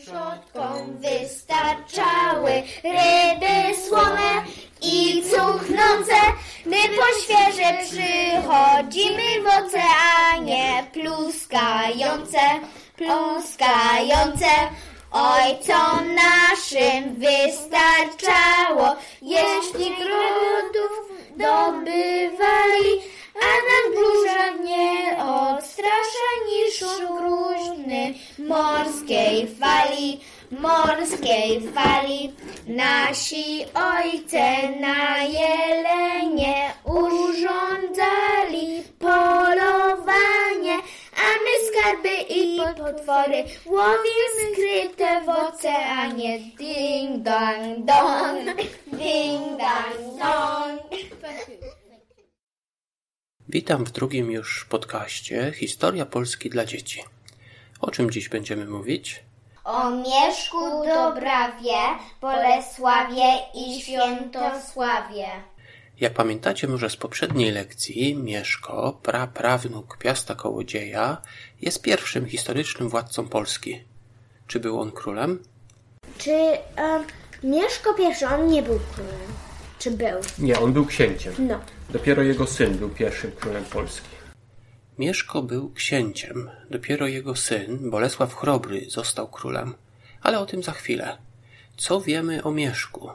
Przodkom wystarczały ryby słone i cuchnące. My po świeże przychodzimy w oceanie pluskające, pluskające. Ojcom naszym wystarczało, jeśli grudów dobywali, a nas burza nie odstrasza niż szum gruźny morskiej fali, morskiej fali. Nasi ojce na jelenie urządzali polowanie, a my skarby i potwory łowimy skryte w oceanie. Ding dong dong, ding dong dong. Witam w drugim już podcaście Historia Polski dla dzieci. O czym dziś będziemy mówić? O Mieszku, Dobrawie, Bolesławie i Świętosławie. Jak pamiętacie może z poprzedniej lekcji, Mieszko, praprawnuk Piasta Kołodzieja, jest pierwszym historycznym władcą Polski. Czy był on królem? Czy um, Mieszko I on nie był królem? Czy był? Nie, on był księciem. No. Dopiero jego syn był pierwszym królem Polski. Mieszko był księciem. Dopiero jego syn, Bolesław Chrobry, został królem. Ale o tym za chwilę. Co wiemy o Mieszku?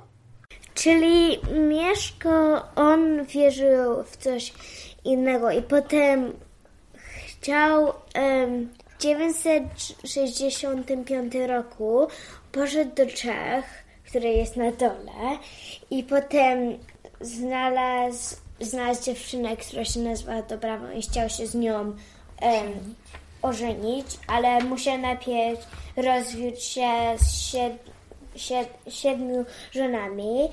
Czyli Mieszko, on wierzył w coś innego i potem chciał em, w 965 roku poszedł do Czech, który jest na dole. I potem znalazł, znalazł dziewczynę, która się nazywa Dobrawą i chciał się z nią em, ożenić, ale musiał najpierw rozwiódł się z sied, sied, siedmiu żonami.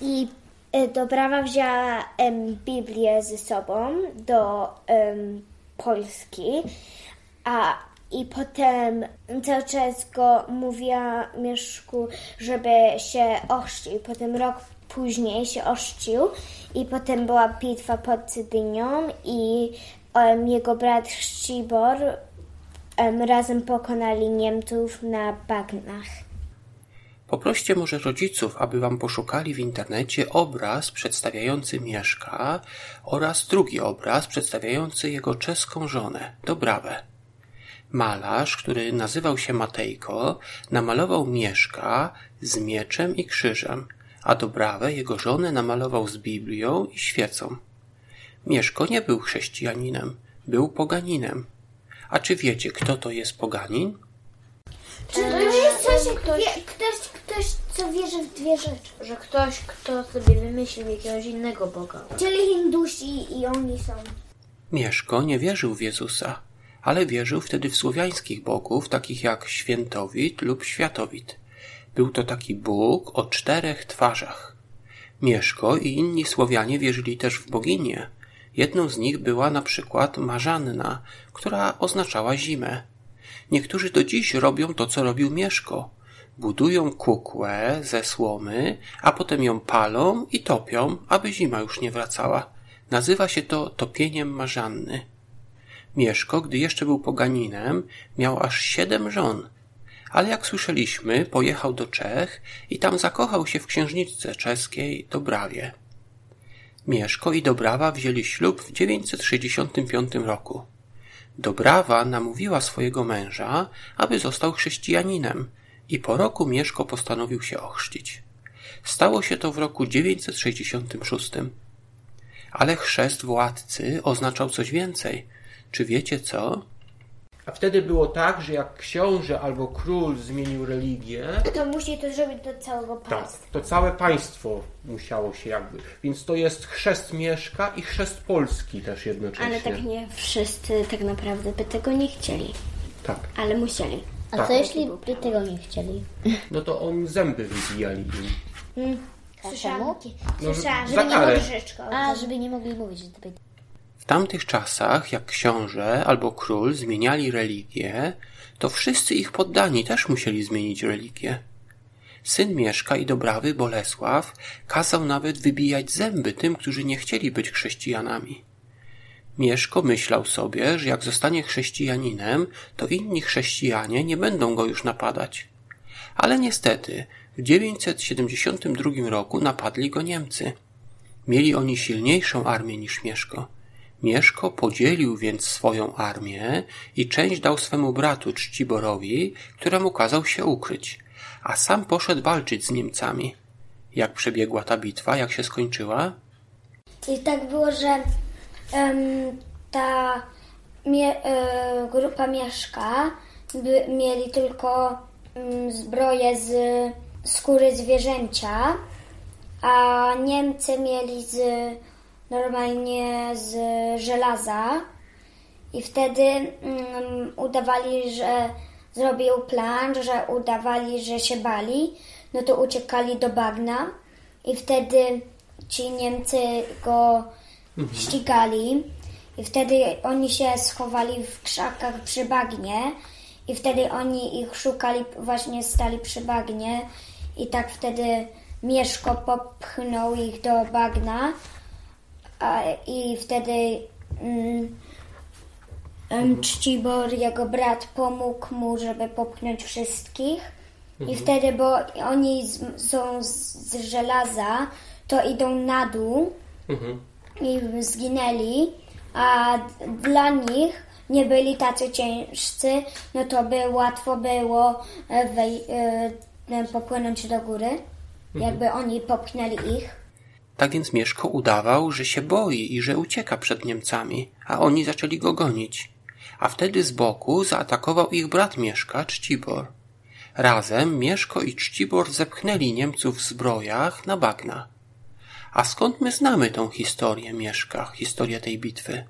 I e, Dobrawa wzięła em, Biblię ze sobą do em, Polski, a i potem cały czas go mówiła Mieszku, żeby się ochrzcił. Potem rok później się ochrzcił i potem była bitwa pod Cydynią i em, jego brat Chrzcibor em, razem pokonali Niemców na bagnach. Poproście może rodziców, aby wam poszukali w internecie obraz przedstawiający Mieszka oraz drugi obraz przedstawiający jego czeską żonę, Dobrawę. Malarz, który nazywał się Matejko, namalował Mieszka z mieczem i krzyżem, a Dobrawę, jego żonę, namalował z Biblią i świecą. Mieszko nie był chrześcijaninem, był poganinem. A czy wiecie, kto to jest poganin? Czy to jest coś, ktoś, ktoś, ktoś, co wierzy w dwie rzeczy? że ktoś, kto sobie wymyślił jakiegoś innego Boga. Czyli Hindusi i oni są. Mieszko nie wierzył w Jezusa, ale wierzył wtedy w słowiańskich bogów, takich jak Świętowit lub Światowit. Był to taki Bóg o czterech twarzach. Mieszko i inni Słowianie wierzyli też w boginię. Jedną z nich była na przykład Marzanna, która oznaczała zimę. Niektórzy do dziś robią to, co robił Mieszko. Budują kukłę ze słomy, a potem ją palą i topią, aby zima już nie wracała. Nazywa się to topieniem Marzanny. Mieszko, gdy jeszcze był poganinem, miał aż siedem żon. Ale jak słyszeliśmy, pojechał do Czech i tam zakochał się w księżniczce czeskiej Dobrawie. Mieszko i Dobrawa wzięli ślub w 965 roku. Dobrawa namówiła swojego męża, aby został chrześcijaninem i po roku Mieszko postanowił się ochrzcić. Stało się to w roku 966. Ale chrzest władcy oznaczał coś więcej. Czy wiecie co? A wtedy było tak, że jak książę albo król zmienił religię, To musi to zrobić do całego tak, państwa. to całe państwo musiało się jakby. Więc to jest chrzest Mieszka i chrzest Polski też jednocześnie. Ale tak nie wszyscy tak naprawdę by tego nie chcieli, Tak. ale musieli. A Tak. co jeśli by tego nie chcieli? No to on zęby wybijali im. Czemu? No, Słyszałam, za żeby nie karę. mogli. A, żeby nie mogli mówić, że to by... W tamtych czasach, jak książę albo król zmieniali religię, to wszyscy ich poddani też musieli zmienić religię. Syn Mieszka i Dobrawy, Bolesław, kazał nawet wybijać zęby tym, którzy nie chcieli być chrześcijanami. Mieszko myślał sobie, że jak zostanie chrześcijaninem, to inni chrześcijanie nie będą go już napadać. Ale niestety w 972 roku napadli go Niemcy. Mieli oni silniejszą armię niż Mieszko. Mieszko podzielił więc swoją armię i część dał swemu bratu Czciborowi, któremu kazał się ukryć, a sam poszedł walczyć z Niemcami. Jak przebiegła ta bitwa, jak się skończyła? I tak było, że em, ta mie, e, grupa Mieszka by, mieli tylko mm, zbroję z skóry zwierzęcia, a Niemcy mieli z normalnie z żelaza. I wtedy mm, udawali, że zrobił plan, że udawali, że się bali, no to uciekali do bagna. I wtedy ci Niemcy go ścigali. I wtedy oni się schowali w krzakach przy bagnie. I wtedy oni ich szukali, właśnie stali przy bagnie. I tak wtedy Mieszko popchnął ich do bagna a, i wtedy em, Czcibor, jego brat, pomógł mu, żeby popchnąć wszystkich. I wtedy, bo oni z, są z, z żelaza, to idą na dół i zginęli, a dla nich nie byli tacy ciężcy, no to by łatwo było e, wej, e, popłynąć do góry, jakby oni popchnęli ich. Tak więc Mieszko udawał, że się boi i że ucieka przed Niemcami, a oni zaczęli go gonić. A wtedy z boku zaatakował ich brat Mieszka, Czcibor. Razem Mieszko i Czcibor zepchnęli Niemców w zbrojach na bagna. A skąd my znamy tą historię Mieszka, historię tej bitwy?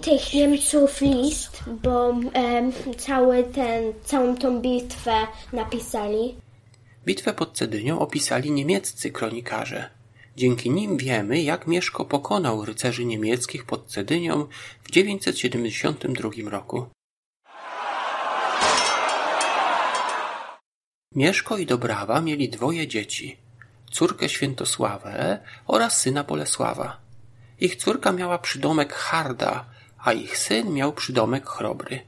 Tych Niemców list, bo em, cały ten, całą tą bitwę napisali. Bitwę pod Cedynią opisali niemieccy kronikarze. Dzięki nim wiemy, jak Mieszko pokonał rycerzy niemieckich pod Cedynią w 972 roku. Mieszko i Dobrawa mieli dwoje dzieci, córkę Świętosławę oraz syna Bolesława. Ich córka miała przydomek Harda, a ich syn miał przydomek Chrobry.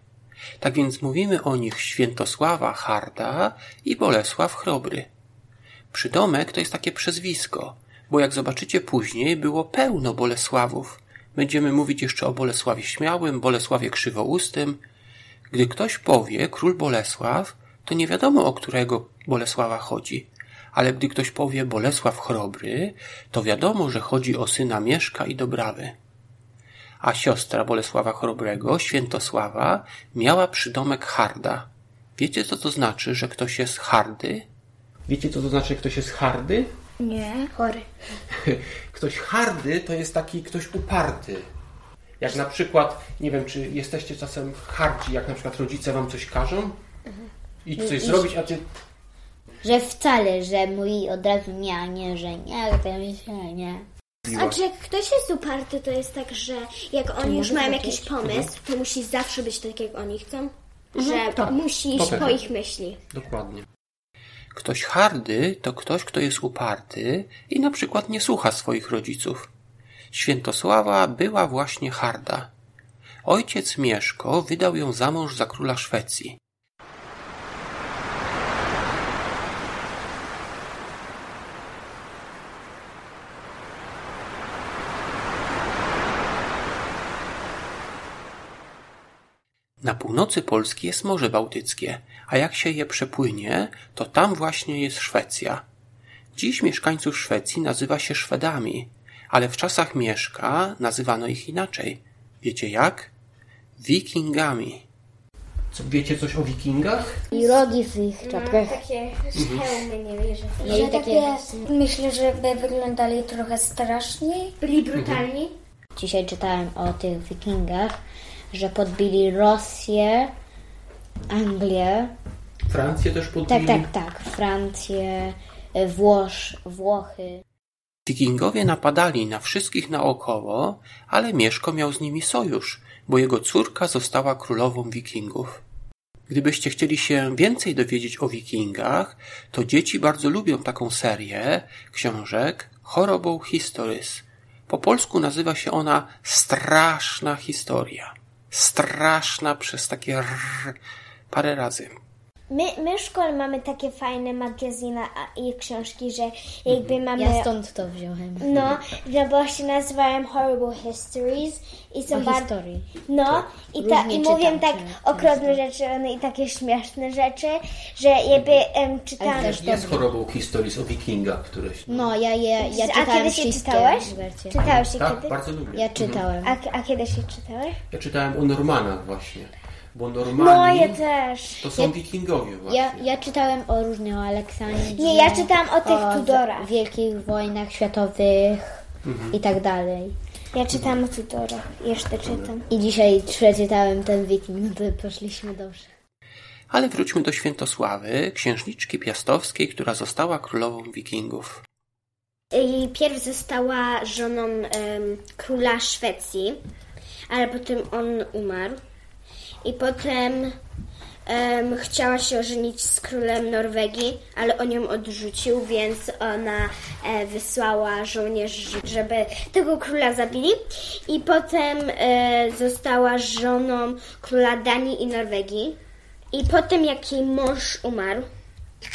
Tak więc mówimy o nich Świętosława Harda i Bolesław Chrobry. Przydomek to jest takie przezwisko, bo jak zobaczycie później, było pełno Bolesławów. Będziemy mówić jeszcze o Bolesławie Śmiałym, Bolesławie Krzywoustym. Gdy ktoś powie król Bolesław, to nie wiadomo o którego Bolesława chodzi. Ale gdy ktoś powie Bolesław Chrobry, to wiadomo, że chodzi o syna Mieszka i Dobrawy. A siostra Bolesława Chrobrego, Świętosława, miała przydomek Harda. Wiecie, co to znaczy, że ktoś jest hardy? Wiecie, co to znaczy, ktoś jest hardy? Nie. Chory. Ktoś hardy to jest taki ktoś uparty. Jak na przykład, nie wiem, czy jesteście czasem hardzi, jak na przykład rodzice wam coś każą i coś zrobić, a ty Że wcale, że mówi od razu nie, a nie, że nie, to się nie. A czy jak ktoś jest uparty, to jest tak, że jak oni już mają jakiś pomysł, to musi zawsze być tak, jak oni chcą? Że tak. musi iść po ich myśli. Dokładnie. Ktoś hardy to ktoś, kto jest uparty i na przykład nie słucha swoich rodziców. Świętosława była właśnie harda. Ojciec Mieszko wydał ją za mąż za króla Szwecji. Na północy Polski jest Morze Bałtyckie, a jak się je przepłynie, to tam właśnie jest Szwecja. Dziś mieszkańców Szwecji nazywa się Szwedami, ale w czasach Mieszka nazywano ich inaczej. Wiecie jak? Wikingami. Co, wiecie coś o wikingach? I rogi w ich czapkach. Takie Hełmy nie wierzę. Mieli że takie... takie, myślę, że by wyglądali trochę straszniej. Byli brutalni. Dzisiaj czytałem o tych wikingach, że podbili Rosję, Anglię, Francję też tak, podbili. tak, tak, Francję, e, Włosz, Włochy. Wikingowie napadali na wszystkich naokoło, ale Mieszko miał z nimi sojusz, bo jego córka została królową Wikingów. Gdybyście chcieli się więcej dowiedzieć o Wikingach, to dzieci bardzo lubią taką serię książek Horrible Histories. Po polsku nazywa się ona Straszna historia. Straszna przez takie rrr parę razy. My, my w szkole mamy takie fajne magazyny a- i książki, że jakby mamy... Ja stąd to wziąłem. No, no bo się nazywają Horrible Histories i są bardzo... historii. No, i, ta, i czytam tak okropne rzeczy no, i takie śmieszne rzeczy, że jakby em, czytałam... też Jest chorobą historii o wikingach, któreś. No, ja, ja, ja A czytałem kiedyś je wszystkie czytałeś? Czytałeś je Tak, kiedyś? bardzo lubię. Ja czytałem. A, a kiedyś je czytałeś? Ja czytałem o Normanach właśnie. Bo No, Normani ja też. to są wikingowie właśnie. Ja, ja czytałem o różnych o Aleksandrze. Nie, ja czytałam o tych Tudorach. w- wielkich wojnach światowych Mhm. i tak dalej. Ja czytałam o Tudorach. Jeszcze czytam. I dzisiaj przeczytałem ten wiking, no to poszliśmy dobrze. Ale wróćmy do Świętosławy, księżniczki piastowskiej, która została królową wikingów. I pierw została żoną em, króla Szwecji, ale potem on umarł. I potem em, chciała się ożenić z królem Norwegii, ale on ją odrzucił, więc ona e, wysłała żołnierzy, żeby tego króla zabili. I potem e, została żoną króla Danii i Norwegii. I potem, jak jej mąż umarł,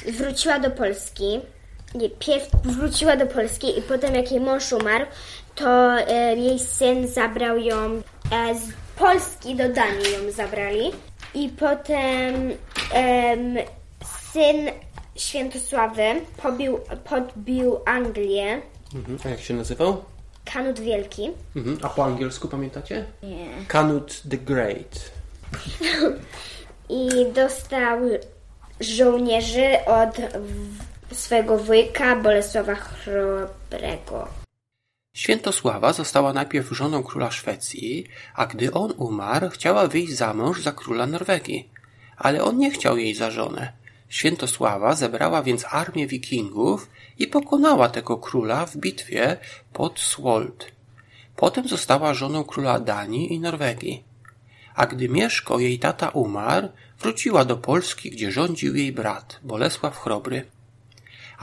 wróciła do Polski. Nie, pierw wróciła do Polski i potem jak jej mąż umarł, to e, jej syn zabrał ją e, z Polski do Danii ją zabrali. I potem em, syn Świętosławy pobił, podbił Anglię, Mhm. A jak się nazywał? Kanut Wielki. Mhm. A po angielsku pamiętacie? Nie. Canute the Great. i dostał żołnierzy od swojego wujka Bolesława Chrobrego. Świętosława została najpierw żoną króla Szwecji, a gdy on umarł, chciała wyjść za mąż za króla Norwegii. Ale on nie chciał jej za żonę. Świętosława zebrała więc armię wikingów i pokonała tego króla w bitwie pod Swold. Potem została żoną króla Danii i Norwegii. A gdy Mieszko, jej tata, umarł, wróciła do Polski, gdzie rządził jej brat, Bolesław Chrobry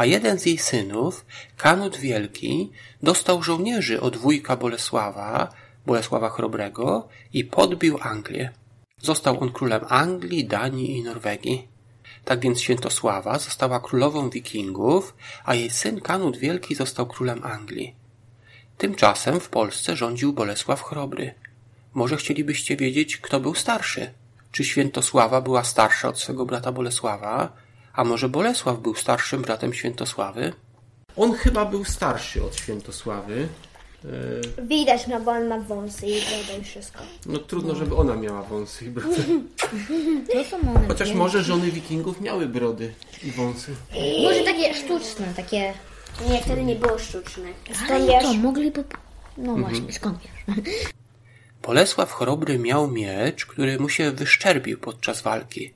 a jeden z jej synów, Kanut Wielki, dostał żołnierzy od wujka Bolesława, Bolesława Chrobrego i podbił Anglię. Został on królem Anglii, Danii i Norwegii. Tak więc Świętosława została królową wikingów, a jej syn Kanut Wielki został królem Anglii. Tymczasem w Polsce rządził Bolesław Chrobry. Może chcielibyście wiedzieć, kto był starszy? Czy Świętosława była starsza od swego brata Bolesława? A może Bolesław był starszym bratem Świętosławy? On chyba był starszy od Świętosławy. Widać, no bo on ma wąsy i brodę i wszystko. No trudno, żeby ona miała wąsy i brody. To są one. Chociaż może żony wikingów miały brody i wąsy. Może takie sztuczne, takie... Nie, wtedy nie było sztuczne. Ale wiesz? to mogliby... No właśnie, skąd wiesz? Bolesław Chrobry miał miecz, który mu się wyszczerbił podczas walki.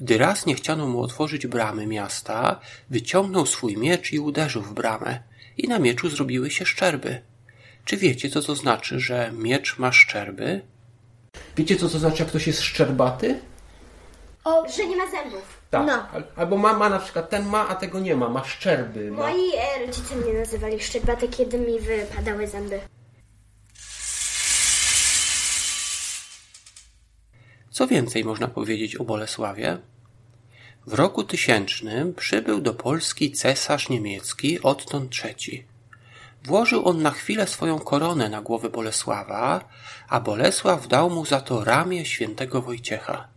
Gdy raz nie chciano mu otworzyć bramy miasta, wyciągnął swój miecz i uderzył w bramę. I na mieczu zrobiły się szczerby. Czy wiecie, co to znaczy, że miecz ma szczerby? Wiecie co to znaczy, jak ktoś jest szczerbaty? Że nie ma zębów. Tak. No. Al- Albo ma, ma na przykład, ten ma, a tego nie ma, ma szczerby. Ma... Moi e, rodzice mnie nazywali szczerbaty, kiedy mi wypadały zęby. Co więcej można powiedzieć o Bolesławie? W roku tysięcznym przybył do Polski cesarz niemiecki Otton III. Włożył on na chwilę swoją koronę na głowę Bolesława, a Bolesław dał mu za to ramię świętego Wojciecha.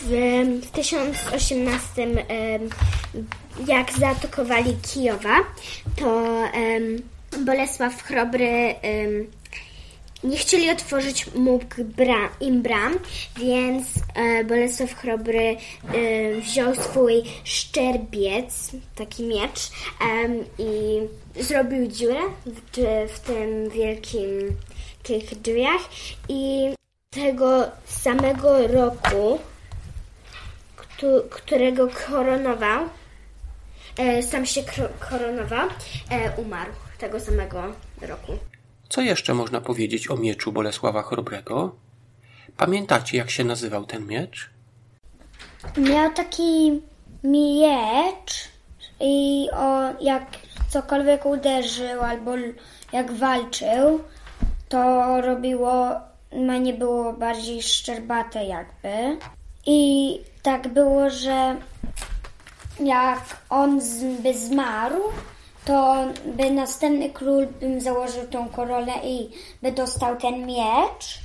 W, w 1018, em, jak zaatakowali Kijowa, to Bolesław Chrobry nie chcieli otworzyć mógł bra, im bram, więc e, Bolesław Chrobry e, wziął swój szczerbiec, taki miecz em, i zrobił dziurę w, w tym wielkim tych drzwiach i tego samego roku któ- którego koronował, e, sam się koronował, e, umarł tego samego roku. Co jeszcze można powiedzieć o mieczu Bolesława Chrobrego? Pamiętacie, jak się nazywał ten miecz? Miał taki miecz i o, jak cokolwiek uderzył albo jak walczył, to robiło nie było bardziej szczerbate jakby. I tak było, że jak on by zmarł, to by następny król bym założył tą koronę i by dostał ten miecz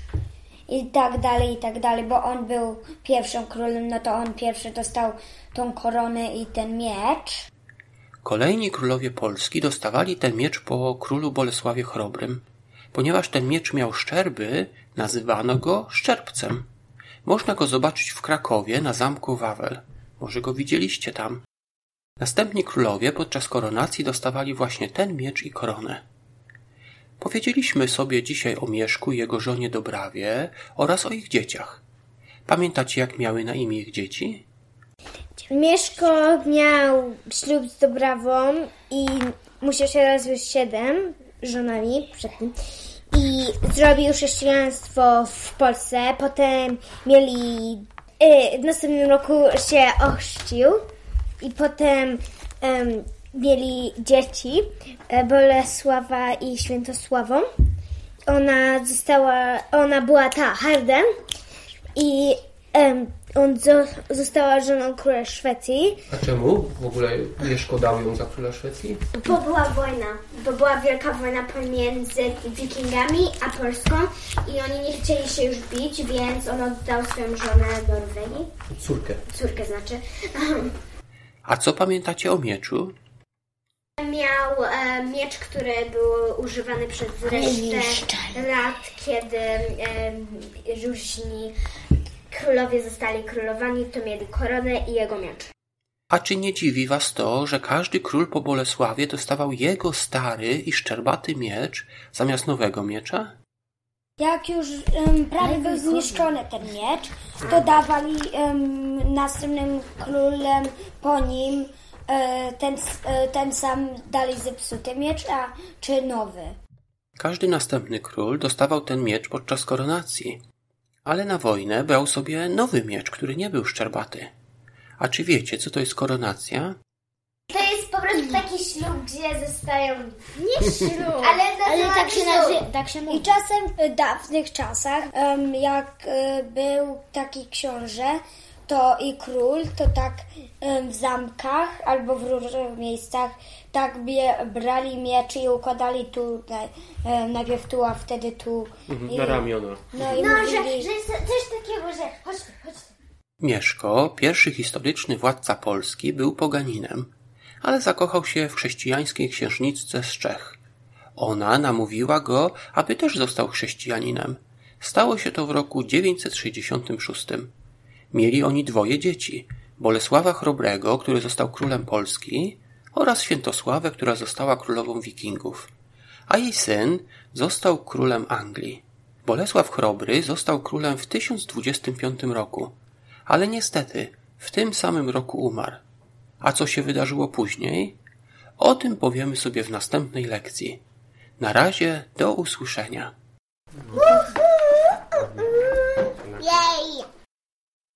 i tak dalej, i tak dalej, bo on był pierwszym królem, no to on pierwszy dostał tą koronę i ten miecz. Kolejni królowie Polski dostawali ten miecz po królu Bolesławie Chrobrym. Ponieważ ten miecz miał szczerby, nazywano go szczerbcem. Można go zobaczyć w Krakowie na zamku Wawel. Może go widzieliście tam. Następni królowie podczas koronacji dostawali właśnie ten miecz i koronę. Powiedzieliśmy sobie dzisiaj o Mieszku i jego żonie Dobrawie oraz o ich dzieciach. Pamiętacie, jak miały na imię ich dzieci? Mieszko miał ślub z Dobrawą i musiał się rozwieść siedem żonami przed tym. I zrobił chrześcijaństwo w Polsce. Potem mieli... y, w następnym roku się ochrzcił. I potem em, mieli dzieci, e, Bolesława i Świętosławą. Ona została, ona była ta Harden i em, on zo, została żoną króla Szwecji, A czemu w ogóle Mieszko dał ją za króla Szwecji? bo była wojna, bo była wielka wojna pomiędzy wikingami a Polską i oni nie chcieli się już bić, więc on oddał swoją żonę Norwegii, Córkę. córkę znaczy. A co pamiętacie o mieczu? Miał e, miecz, który był używany przez resztę lat, kiedy e, różni królowie zostali królowani, to mieli koronę i jego miecz. A czy nie dziwi was to, że każdy król po Bolesławie dostawał jego stary i szczerbaty miecz zamiast nowego miecza? Jak już em, prawie był zniszczony ten miecz, to dawali em, następnym królem po nim e, ten, e, ten sam dalej zepsuty miecz, a czy nowy. Każdy następny król dostawał ten miecz podczas koronacji, ale na wojnę brał sobie nowy miecz, który nie był szczerbaty. A czy wiecie, co to jest koronacja? To jest po prostu taki ślub, gdzie zostają... Nie ślub, ale, Ale tak się nazywa, tak się I mówi. czasem w dawnych czasach, em, jak e, był taki książę, to i król, to tak em, w zamkach albo w różnych miejscach tak bie, brali miecze i układali tu, na, e, najpierw tu, a wtedy tu. I, Na ramiona. no i No, że, mówili, że jest coś takiego, że... Chodź, chodź. Mieszko, pierwszy historyczny władca Polski, był poganinem, ale zakochał się w chrześcijańskiej księżniczce z Czech. Ona namówiła go, aby też został chrześcijaninem. Stało się to w roku 966. Mieli oni dwoje dzieci. Bolesława Chrobrego, który został królem Polski oraz Świętosławę, która została królową wikingów. A jej syn został królem Anglii. Bolesław Chrobry został królem w 1025 roku, ale niestety w tym samym roku umarł. A co się wydarzyło później? O tym powiemy sobie w następnej lekcji. Na razie do usłyszenia.